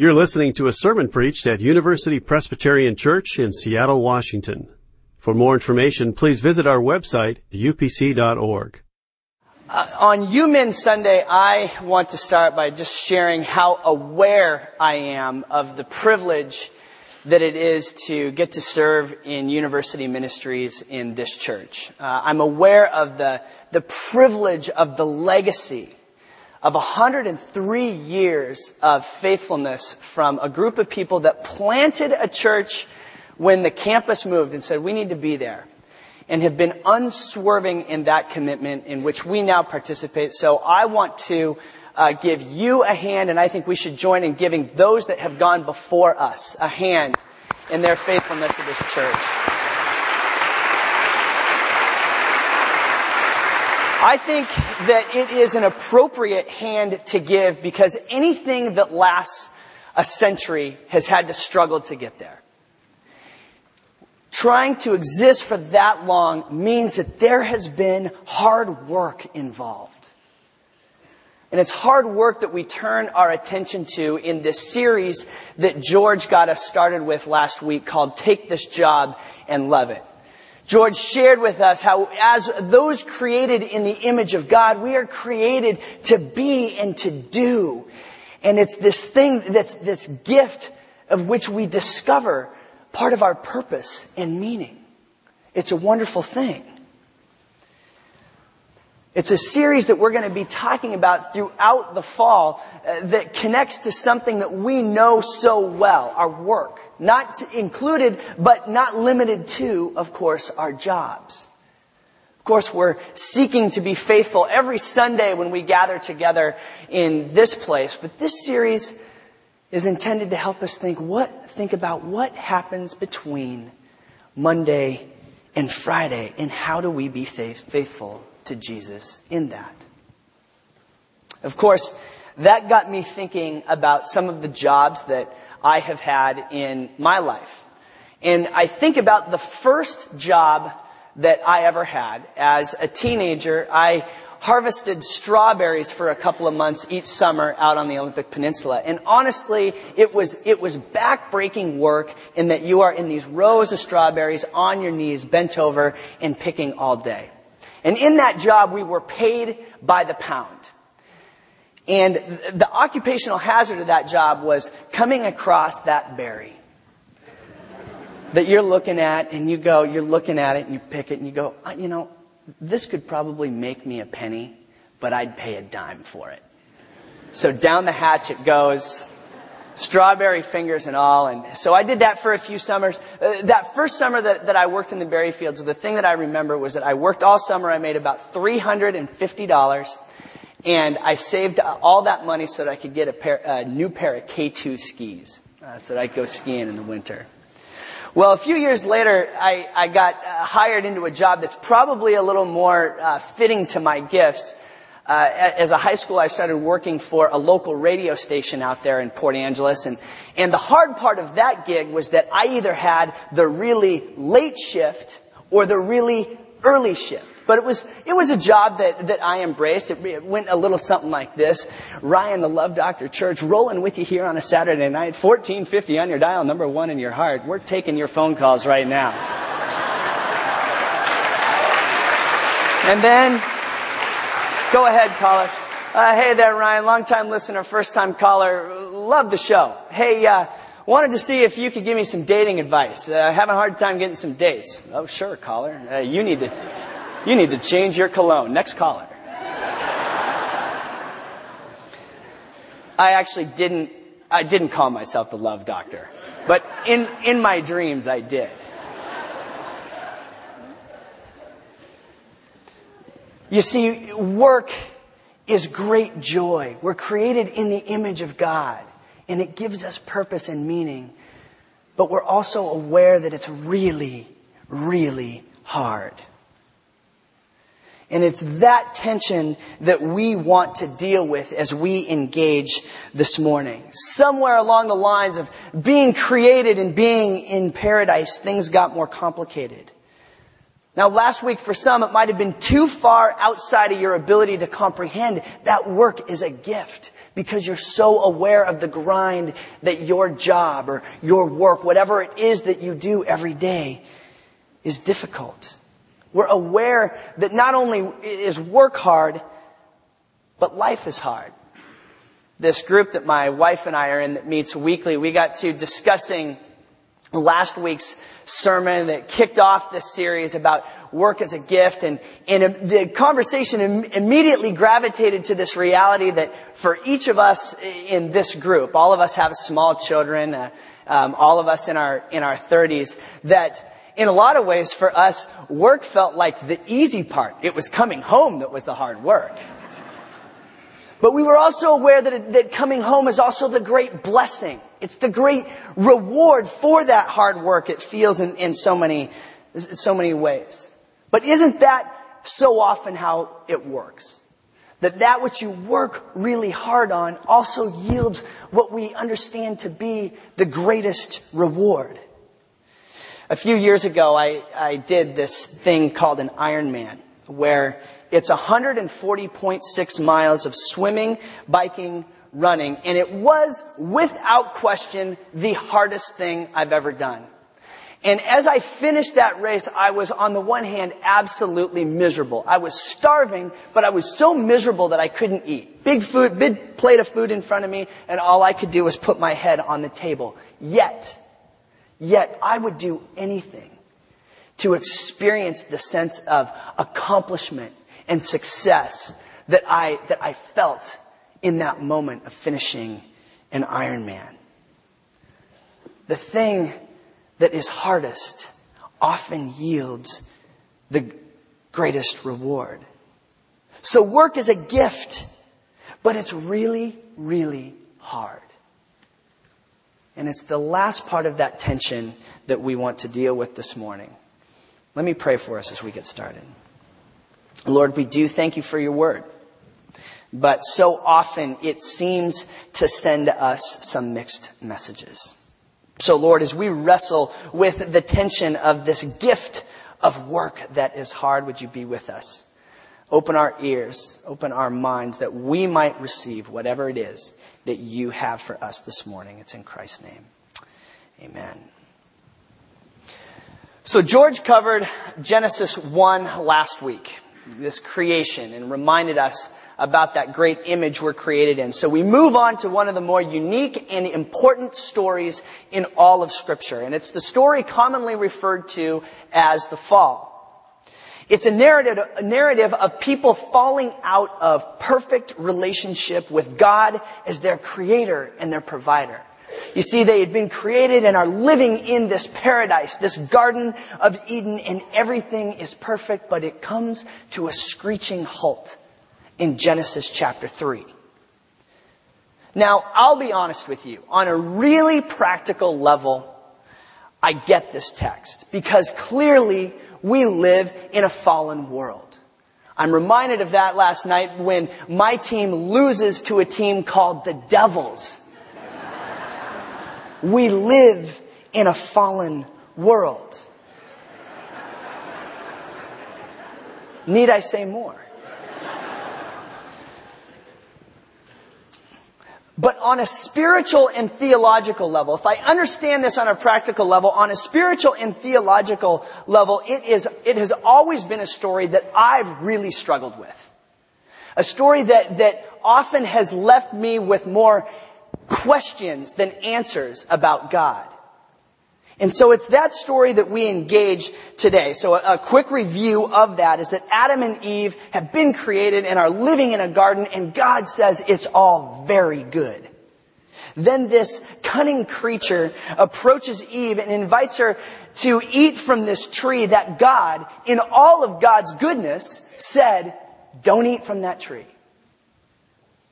You're listening to a sermon preached at University Presbyterian Church in Seattle, Washington. For more information, please visit our website, upc.org. Uh, on UMin Sunday, I want to start by just sharing how aware I am of the privilege that it is to get to serve in university ministries in this church. Uh, I'm aware of the, the privilege of the legacy of 103 years of faithfulness from a group of people that planted a church when the campus moved and said, we need to be there. And have been unswerving in that commitment in which we now participate. So I want to uh, give you a hand, and I think we should join in giving those that have gone before us a hand in their faithfulness to this church. I think that it is an appropriate hand to give because anything that lasts a century has had to struggle to get there. Trying to exist for that long means that there has been hard work involved. And it's hard work that we turn our attention to in this series that George got us started with last week called Take This Job and Love It. George shared with us how as those created in the image of God, we are created to be and to do. And it's this thing that's this gift of which we discover part of our purpose and meaning. It's a wonderful thing. It's a series that we're going to be talking about throughout the fall uh, that connects to something that we know so well, our work. Not included, but not limited to, of course, our jobs. Of course, we're seeking to be faithful every Sunday when we gather together in this place, but this series is intended to help us think what, think about what happens between Monday and Friday and how do we be faithful to Jesus in that. Of course, that got me thinking about some of the jobs that I have had in my life. And I think about the first job that I ever had. As a teenager, I harvested strawberries for a couple of months each summer out on the Olympic Peninsula. And honestly, it was, it was backbreaking work in that you are in these rows of strawberries on your knees, bent over and picking all day. And in that job, we were paid by the pound. And the occupational hazard of that job was coming across that berry that you're looking at and you go, you're looking at it and you pick it and you go, uh, you know, this could probably make me a penny, but I'd pay a dime for it. So down the hatch it goes strawberry fingers and all. And so I did that for a few summers. Uh, that first summer that, that I worked in the berry fields, the thing that I remember was that I worked all summer. I made about $350 and I saved all that money so that I could get a, pair, a new pair of K2 skis uh, so that I could go skiing in the winter. Well, a few years later, I, I got uh, hired into a job that's probably a little more uh, fitting to my gifts. Uh, as a high school, I started working for a local radio station out there in Port Angeles, and and the hard part of that gig was that I either had the really late shift or the really early shift. But it was, it was a job that, that I embraced. It, it went a little something like this. Ryan, the Love Doctor Church, rolling with you here on a Saturday night, 1450 on your dial, number one in your heart. We're taking your phone calls right now. and then Go ahead, caller. Uh, hey there, Ryan. Long time listener, first time caller. Love the show. Hey, uh, wanted to see if you could give me some dating advice. Uh, having a hard time getting some dates. Oh, sure, caller. Uh, you need to, you need to change your cologne. Next caller. I actually didn't, I didn't call myself the love doctor, but in, in my dreams I did. You see, work is great joy. We're created in the image of God, and it gives us purpose and meaning. But we're also aware that it's really, really hard. And it's that tension that we want to deal with as we engage this morning. Somewhere along the lines of being created and being in paradise, things got more complicated. Now, last week for some, it might have been too far outside of your ability to comprehend that work is a gift, because you're so aware of the grind that your job or your work, whatever it is that you do every day, is difficult. We're aware that not only is work hard, but life is hard. This group that my wife and I are in that meets weekly, we got to discussing last week's sermon that kicked off this series about work as a gift and, and the conversation Im- immediately gravitated to this reality that for each of us in this group, all of us have small children, uh, um, all of us in our, in our 30s, that in a lot of ways for us, work felt like the easy part. It was coming home that was the hard work. But we were also aware that, that coming home is also the great blessing. It's the great reward for that hard work it feels in, in so many, so many ways. But isn't that so often how it works? That that which you work really hard on also yields what we understand to be the greatest reward. A few years ago, I, I did this thing called an Ironman, where it's 140.6 miles of swimming, biking, running, and it was without question the hardest thing I've ever done. And as I finished that race, I was on the one hand absolutely miserable. I was starving, but I was so miserable that I couldn't eat. Big food, big plate of food in front of me, and all I could do was put my head on the table. Yet, yet I would do anything to experience the sense of accomplishment and success that I, that I felt in that moment of finishing an Ironman. The thing that is hardest often yields the greatest reward. So work is a gift, but it's really, really hard. And it's the last part of that tension that we want to deal with this morning. Let me pray for us as we get started. Lord, we do thank you for your word. But so often it seems to send us some mixed messages. So Lord, as we wrestle with the tension of this gift of work that is hard, would you be with us? Open our ears, open our minds that we might receive whatever it is that you have for us this morning. It's in Christ's name. Amen. So George covered Genesis 1 last week this creation and reminded us about that great image we're created in. So we move on to one of the more unique and important stories in all of scripture. And it's the story commonly referred to as the fall. It's a narrative, a narrative of people falling out of perfect relationship with God as their creator and their provider. You see, they had been created and are living in this paradise, this garden of Eden, and everything is perfect, but it comes to a screeching halt in Genesis chapter 3. Now, I'll be honest with you. On a really practical level, I get this text because clearly we live in a fallen world. I'm reminded of that last night when my team loses to a team called the Devils we live in a fallen world. Need I say more? But on a spiritual and theological level, if I understand this on a practical level, on a spiritual and theological level, it is, it has always been a story that I've really struggled with. A story that, that often has left me with more questions than answers about God. And so it's that story that we engage today. So a, quick review of that is that Adam and Eve have been created and are living in a garden and God says it's all very good. Then this cunning creature approaches Eve and invites her to eat from this tree that God, in all of God's goodness, said, don't eat from that tree.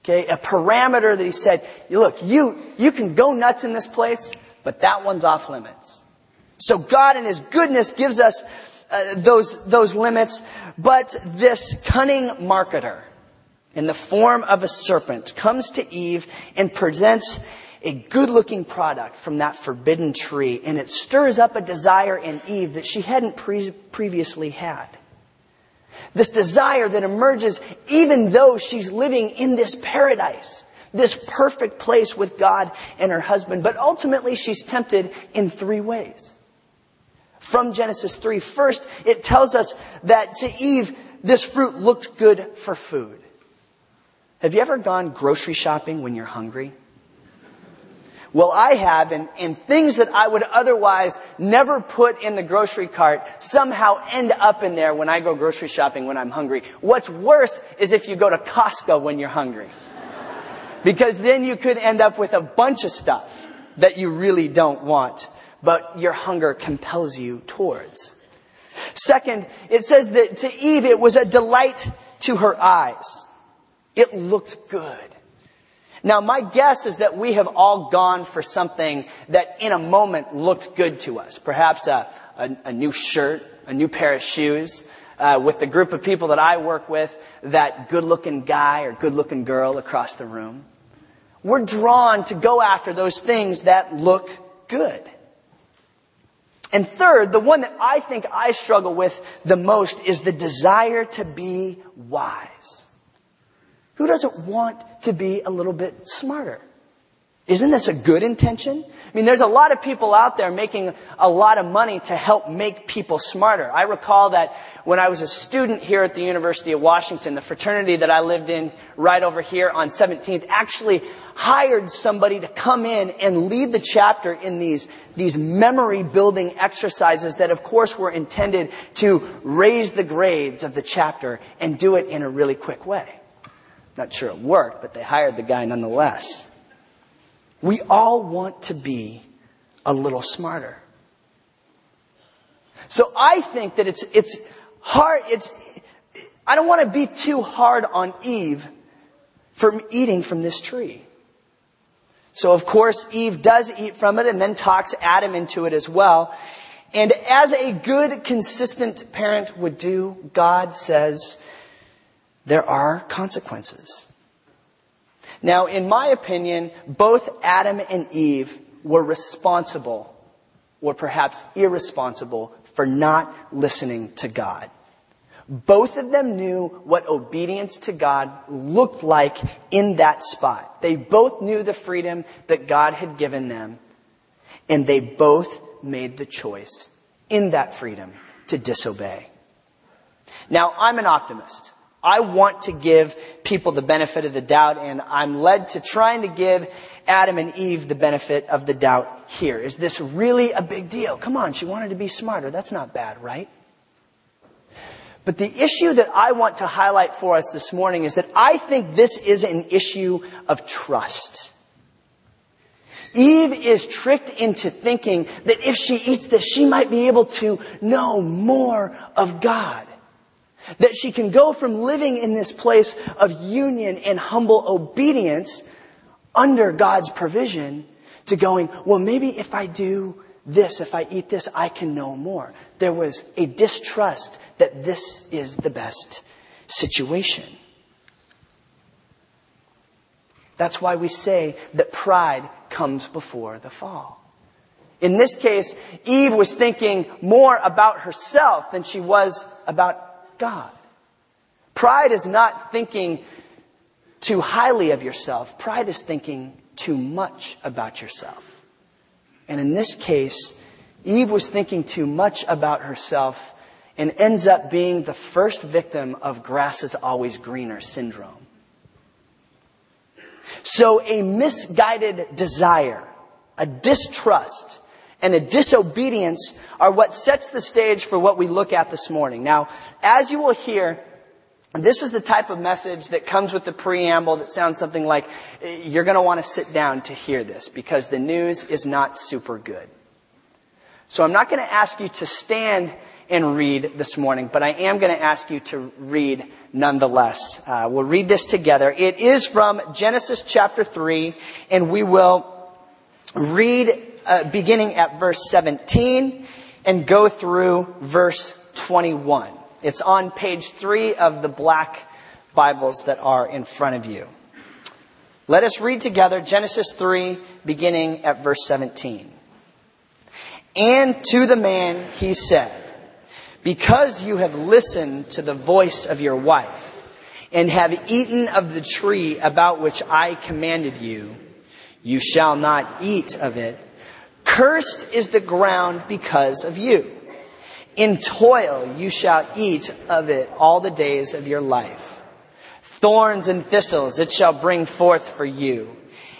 Okay, a parameter that he said, look, you, you can go nuts in this place, but that one's off limits. So God in his goodness gives us uh, those, those limits, but this cunning marketer in the form of a serpent comes to Eve and presents a good looking product from that forbidden tree and it stirs up a desire in Eve that she hadn't pre- previously had. This desire that emerges even though she's living in this paradise. This perfect place with God and her husband. But ultimately, she's tempted in three ways. From Genesis 3, first, it tells us that to Eve, this fruit looked good for food. Have you ever gone grocery shopping when you're hungry? Well, I have, and, and things that I would otherwise never put in the grocery cart somehow end up in there when I go grocery shopping when I'm hungry. What's worse is if you go to Costco when you're hungry. Because then you could end up with a bunch of stuff that you really don't want, but your hunger compels you towards. Second, it says that to Eve it was a delight to her eyes. It looked good. Now, my guess is that we have all gone for something that in a moment looked good to us. Perhaps a, a, a new shirt, a new pair of shoes. Uh, with the group of people that I work with, that good looking guy or good looking girl across the room. We're drawn to go after those things that look good. And third, the one that I think I struggle with the most is the desire to be wise. Who doesn't want to be a little bit smarter? Isn't this a good intention? I mean, there's a lot of people out there making a lot of money to help make people smarter. I recall that when I was a student here at the University of Washington, the fraternity that I lived in right over here on 17th actually hired somebody to come in and lead the chapter in these, these memory building exercises that of course were intended to raise the grades of the chapter and do it in a really quick way. Not sure it worked, but they hired the guy nonetheless. We all want to be a little smarter. So I think that it's, it's hard, it's, I don't want to be too hard on Eve for eating from this tree. So of course Eve does eat from it and then talks Adam into it as well. And as a good, consistent parent would do, God says, there are consequences. Now, in my opinion, both Adam and Eve were responsible, or perhaps irresponsible, for not listening to God. Both of them knew what obedience to God looked like in that spot. They both knew the freedom that God had given them, and they both made the choice in that freedom to disobey. Now, I'm an optimist. I want to give people the benefit of the doubt, and I'm led to trying to give Adam and Eve the benefit of the doubt here. Is this really a big deal? Come on, she wanted to be smarter. That's not bad, right? But the issue that I want to highlight for us this morning is that I think this is an issue of trust. Eve is tricked into thinking that if she eats this, she might be able to know more of God. That she can go from living in this place of union and humble obedience under God's provision to going, well, maybe if I do this, if I eat this, I can know more. There was a distrust that this is the best situation. That's why we say that pride comes before the fall. In this case, Eve was thinking more about herself than she was about God. Pride is not thinking too highly of yourself. Pride is thinking too much about yourself. And in this case, Eve was thinking too much about herself and ends up being the first victim of grass is always greener syndrome. So a misguided desire, a distrust, and a disobedience are what sets the stage for what we look at this morning. Now, as you will hear, this is the type of message that comes with the preamble that sounds something like, you're going to want to sit down to hear this because the news is not super good. So I'm not going to ask you to stand and read this morning, but I am going to ask you to read nonetheless. Uh, we'll read this together. It is from Genesis chapter 3, and we will read uh, beginning at verse 17 and go through verse 21. It's on page three of the black Bibles that are in front of you. Let us read together Genesis 3, beginning at verse 17. And to the man he said, Because you have listened to the voice of your wife, and have eaten of the tree about which I commanded you, you shall not eat of it. Cursed is the ground because of you. In toil you shall eat of it all the days of your life. Thorns and thistles it shall bring forth for you,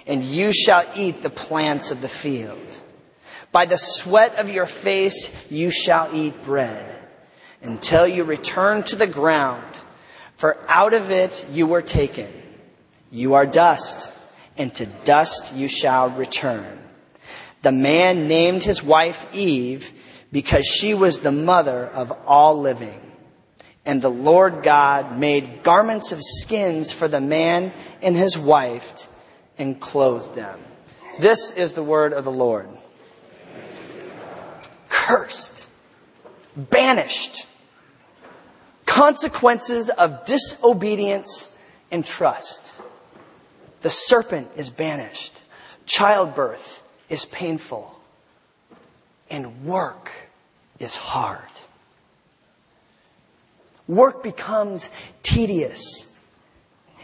and you shall eat the plants of the field. By the sweat of your face you shall eat bread, until you return to the ground for out of it you were taken. You are dust, and to dust you shall return. The man named his wife Eve because she was the mother of all living. And the Lord God made garments of skins for the man and his wife and clothed them. This is the word of the Lord. Cursed, banished, consequences of disobedience and trust. The serpent is banished. Childbirth is painful. And work is hard. Work becomes tedious.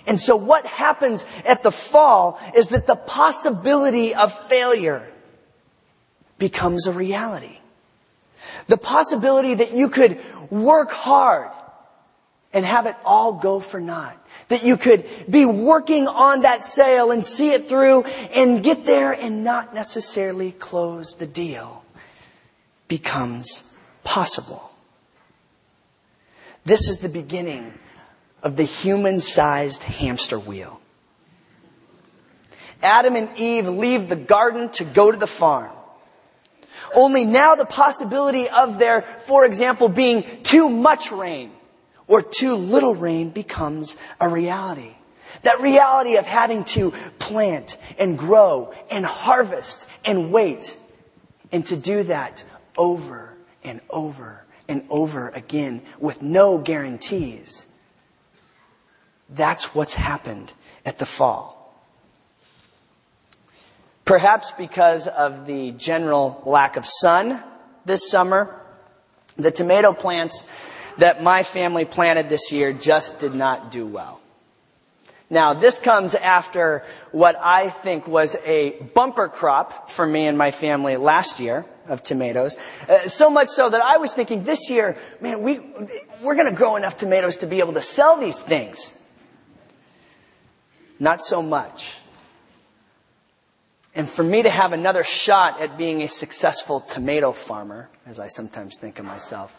And so what happens at the fall is that the possibility of failure becomes a reality. The possibility that you could work hard and have it all go for naught. That you could be working on that sale and see it through and get there and not necessarily close the deal becomes possible. This is the beginning of the human sized hamster wheel. Adam and Eve leave the garden to go to the farm. Only now the possibility of there, for example, being too much rain or too little rain becomes a reality. That reality of having to plant and grow and harvest and wait. And to do that over and over and over again with no guarantees. That's what's happened at the fall. Perhaps because of the general lack of sun this summer, the tomato plants that my family planted this year just did not do well. Now, this comes after what I think was a bumper crop for me and my family last year of tomatoes. Uh, so much so that I was thinking this year, man, we, we're going to grow enough tomatoes to be able to sell these things. Not so much. And for me to have another shot at being a successful tomato farmer, as I sometimes think of myself,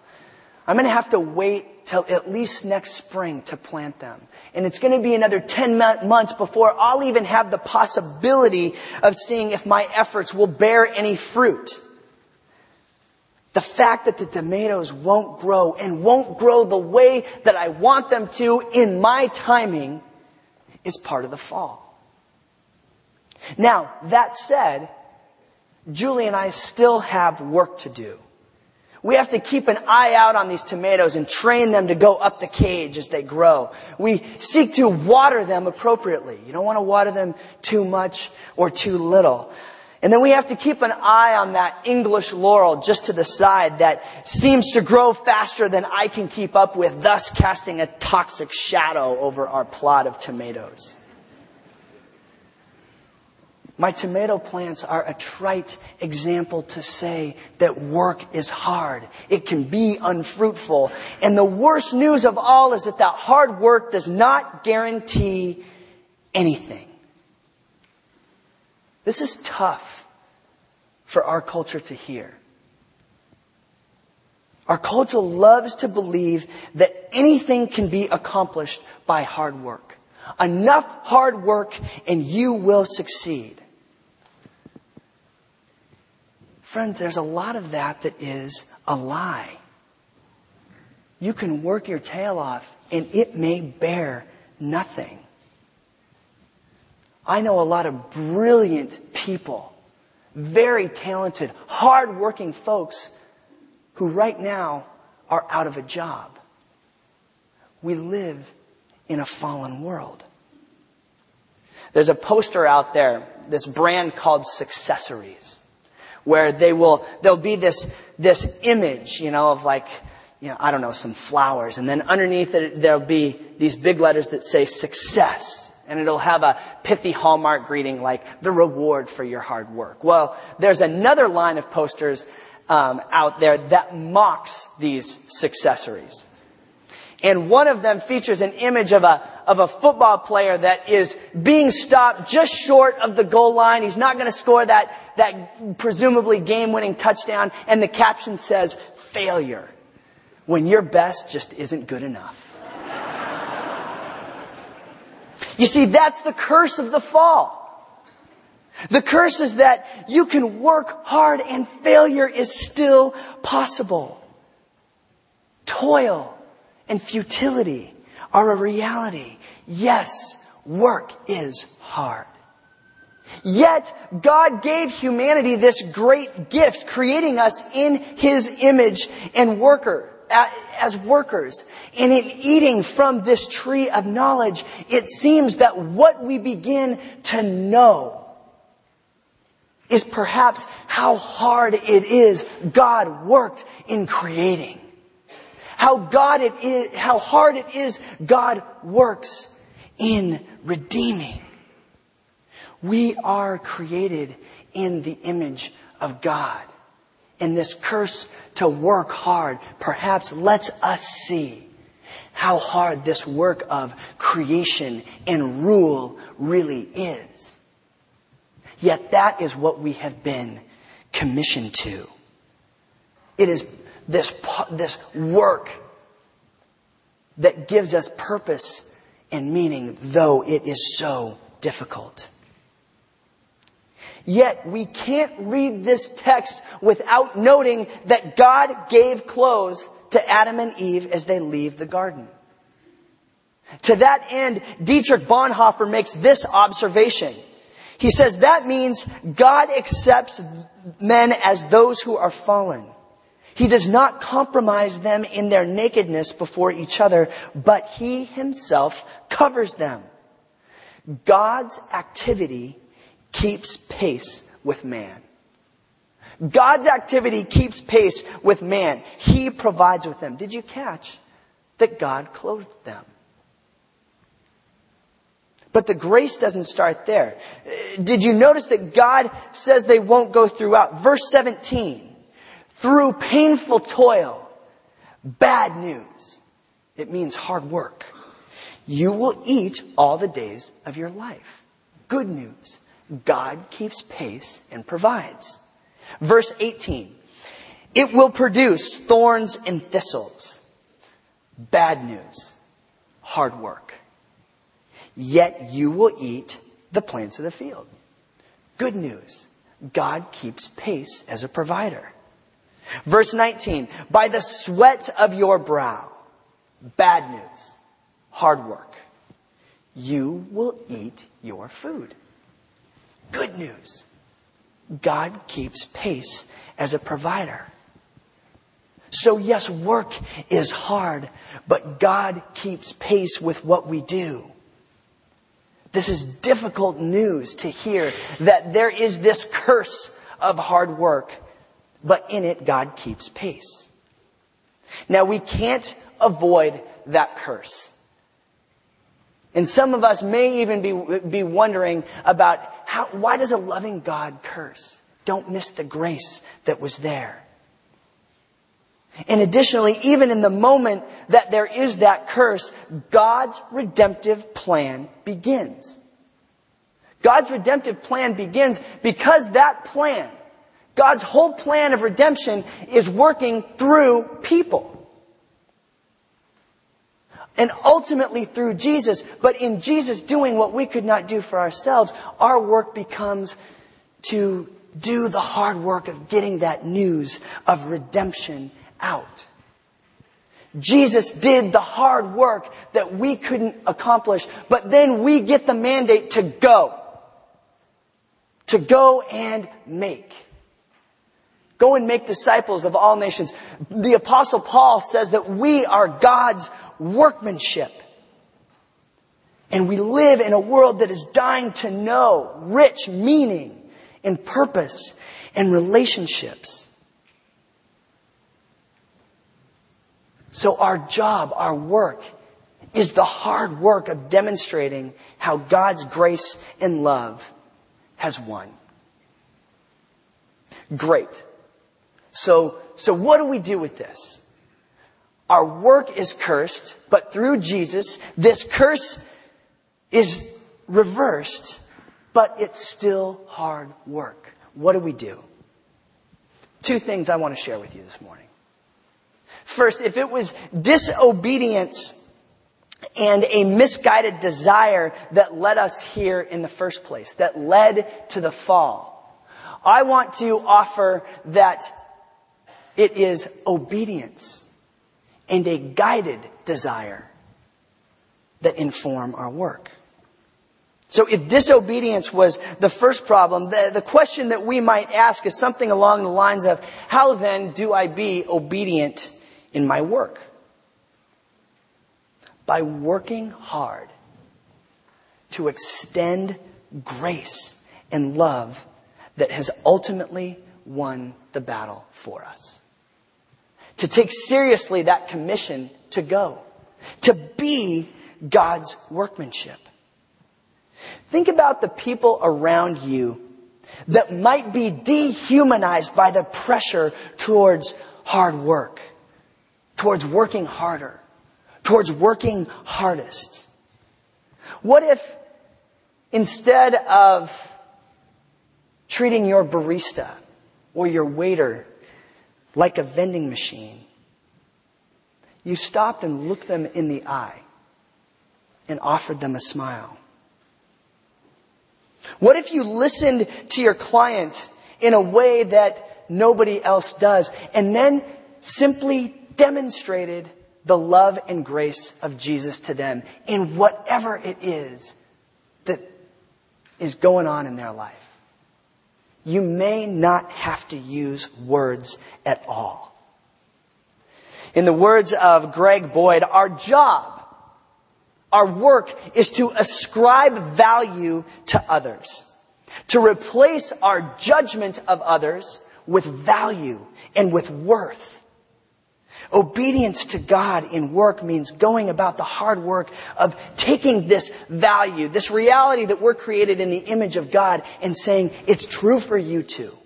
I'm going to have to wait till at least next spring to plant them. And it's going to be another 10 months before I'll even have the possibility of seeing if my efforts will bear any fruit. The fact that the tomatoes won't grow and won't grow the way that I want them to in my timing is part of the fall. Now, that said, Julie and I still have work to do. We have to keep an eye out on these tomatoes and train them to go up the cage as they grow. We seek to water them appropriately. You don't want to water them too much or too little. And then we have to keep an eye on that English laurel just to the side that seems to grow faster than I can keep up with, thus casting a toxic shadow over our plot of tomatoes. My tomato plants are a trite example to say that work is hard. It can be unfruitful. And the worst news of all is that that hard work does not guarantee anything. This is tough for our culture to hear. Our culture loves to believe that anything can be accomplished by hard work. Enough hard work and you will succeed. Friends, there's a lot of that that is a lie. You can work your tail off and it may bear nothing. I know a lot of brilliant people, very talented, hardworking folks who right now are out of a job. We live in a fallen world. There's a poster out there, this brand called Successories where they will, there'll be this, this image, you know, of like, you know, I don't know, some flowers. And then underneath it, there'll be these big letters that say success. And it'll have a pithy hallmark greeting like the reward for your hard work. Well, there's another line of posters um, out there that mocks these successories. And one of them features an image of a, of a football player that is being stopped just short of the goal line. He's not going to score that, that presumably game winning touchdown. And the caption says, failure. When your best just isn't good enough. you see, that's the curse of the fall. The curse is that you can work hard and failure is still possible. Toil and futility are a reality. Yes, work is hard. Yet, God gave humanity this great gift, creating us in His image and worker, uh, as workers. And in eating from this tree of knowledge, it seems that what we begin to know is perhaps how hard it is God worked in creating. How God it is, how hard it is God works in redeeming. We are created in the image of God. And this curse to work hard perhaps lets us see how hard this work of creation and rule really is. Yet that is what we have been commissioned to. It is this, this work that gives us purpose and meaning, though it is so difficult. Yet we can't read this text without noting that God gave clothes to Adam and Eve as they leave the garden. To that end, Dietrich Bonhoeffer makes this observation. He says that means God accepts men as those who are fallen. He does not compromise them in their nakedness before each other, but he himself covers them. God's activity keeps pace with man. God's activity keeps pace with man. He provides with them. Did you catch that God clothed them? But the grace doesn't start there. Did you notice that God says they won't go throughout? Verse 17 through painful toil, bad news. It means hard work. You will eat all the days of your life. Good news. God keeps pace and provides. Verse 18. It will produce thorns and thistles. Bad news. Hard work. Yet you will eat the plants of the field. Good news. God keeps pace as a provider. Verse 19, by the sweat of your brow, bad news, hard work, you will eat your food. Good news, God keeps pace as a provider. So yes, work is hard, but God keeps pace with what we do. This is difficult news to hear that there is this curse of hard work but in it, God keeps pace. Now, we can't avoid that curse. And some of us may even be, be wondering about how, why does a loving God curse? Don't miss the grace that was there. And additionally, even in the moment that there is that curse, God's redemptive plan begins. God's redemptive plan begins because that plan God's whole plan of redemption is working through people. And ultimately through Jesus, but in Jesus doing what we could not do for ourselves, our work becomes to do the hard work of getting that news of redemption out. Jesus did the hard work that we couldn't accomplish, but then we get the mandate to go. To go and make. Go and make disciples of all nations. The apostle Paul says that we are God's workmanship. And we live in a world that is dying to know rich meaning and purpose and relationships. So our job, our work, is the hard work of demonstrating how God's grace and love has won. Great. So, so what do we do with this? Our work is cursed, but through Jesus, this curse is reversed, but it's still hard work. What do we do? Two things I want to share with you this morning. First, if it was disobedience and a misguided desire that led us here in the first place, that led to the fall, I want to offer that it is obedience and a guided desire that inform our work. So if disobedience was the first problem, the, the question that we might ask is something along the lines of, how then do I be obedient in my work? By working hard to extend grace and love that has ultimately won the battle for us. To take seriously that commission to go, to be God's workmanship. Think about the people around you that might be dehumanized by the pressure towards hard work, towards working harder, towards working hardest. What if instead of treating your barista or your waiter like a vending machine, you stopped and looked them in the eye and offered them a smile? What if you listened to your client in a way that nobody else does and then simply demonstrated the love and grace of Jesus to them in whatever it is that is going on in their life? You may not have to use words at all. In the words of Greg Boyd, our job our work is to ascribe value to others, to replace our judgment of others with value and with worth. Obedience to God in work means going about the hard work of taking this value, this reality that we're created in the image of God and saying, it's true for you too.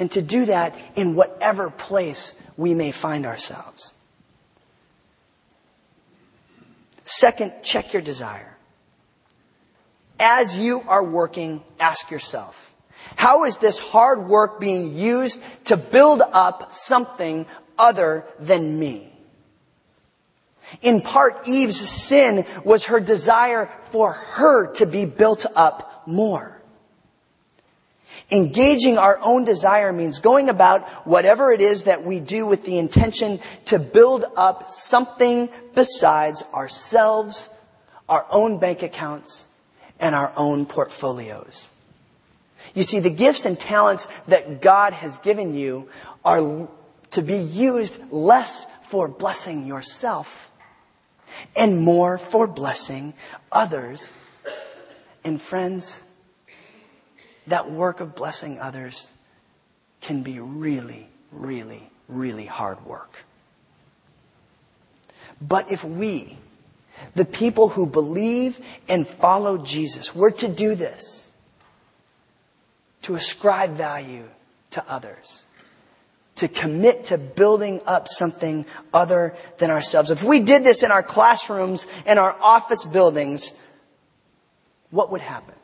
And to do that in whatever place we may find ourselves. Second, check your desire. As you are working, ask yourself, how is this hard work being used to build up something other than me? In part, Eve's sin was her desire for her to be built up more. Engaging our own desire means going about whatever it is that we do with the intention to build up something besides ourselves, our own bank accounts, and our own portfolios. You see, the gifts and talents that God has given you are to be used less for blessing yourself and more for blessing others. And friends, that work of blessing others can be really, really, really hard work. But if we, the people who believe and follow Jesus, were to do this, to ascribe value to others, to commit to building up something other than ourselves. If we did this in our classrooms and our office buildings, what would happen?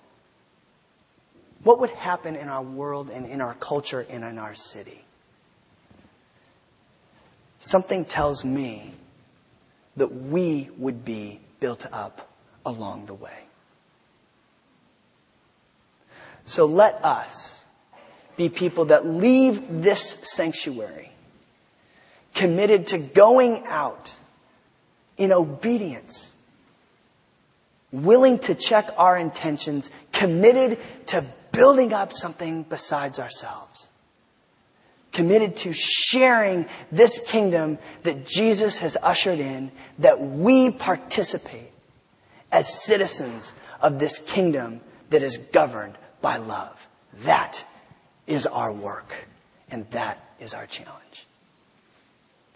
What would happen in our world and in our culture and in our city? Something tells me that we would be built up along the way. So let us be people that leave this sanctuary committed to going out in obedience, willing to check our intentions, committed to building up something besides ourselves. Committed to sharing this kingdom that Jesus has ushered in, that we participate as citizens of this kingdom that is governed by love. That is our work, and that is our challenge.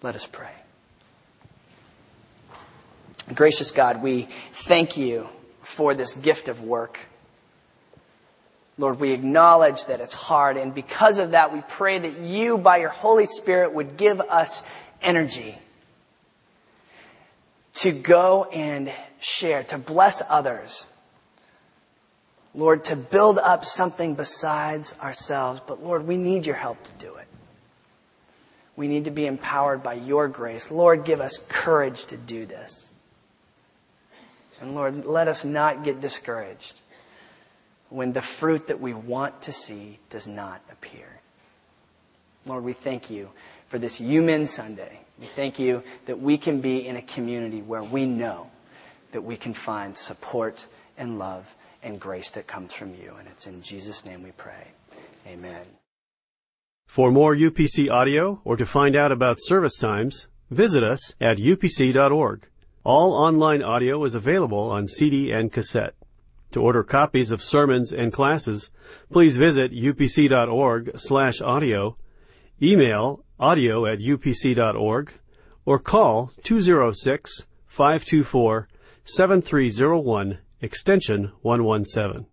Let us pray. Gracious God, we thank you for this gift of work. Lord, we acknowledge that it's hard, and because of that, we pray that you, by your Holy Spirit, would give us energy to go and share, to bless others. Lord, to build up something besides ourselves. But Lord, we need your help to do it. We need to be empowered by your grace. Lord, give us courage to do this. And Lord, let us not get discouraged when the fruit that we want to see does not appear. Lord, we thank you for this Human Sunday. We thank you that we can be in a community where we know that we can find support and love and grace that comes from you. And it's in Jesus' name we pray. Amen. For more UPC audio or to find out about service times, visit us at upc.org. All online audio is available on CD and cassette. To order copies of sermons and classes, please visit upc.org/audio, email audio at upc.org, or call 206 524 7301 extension 117.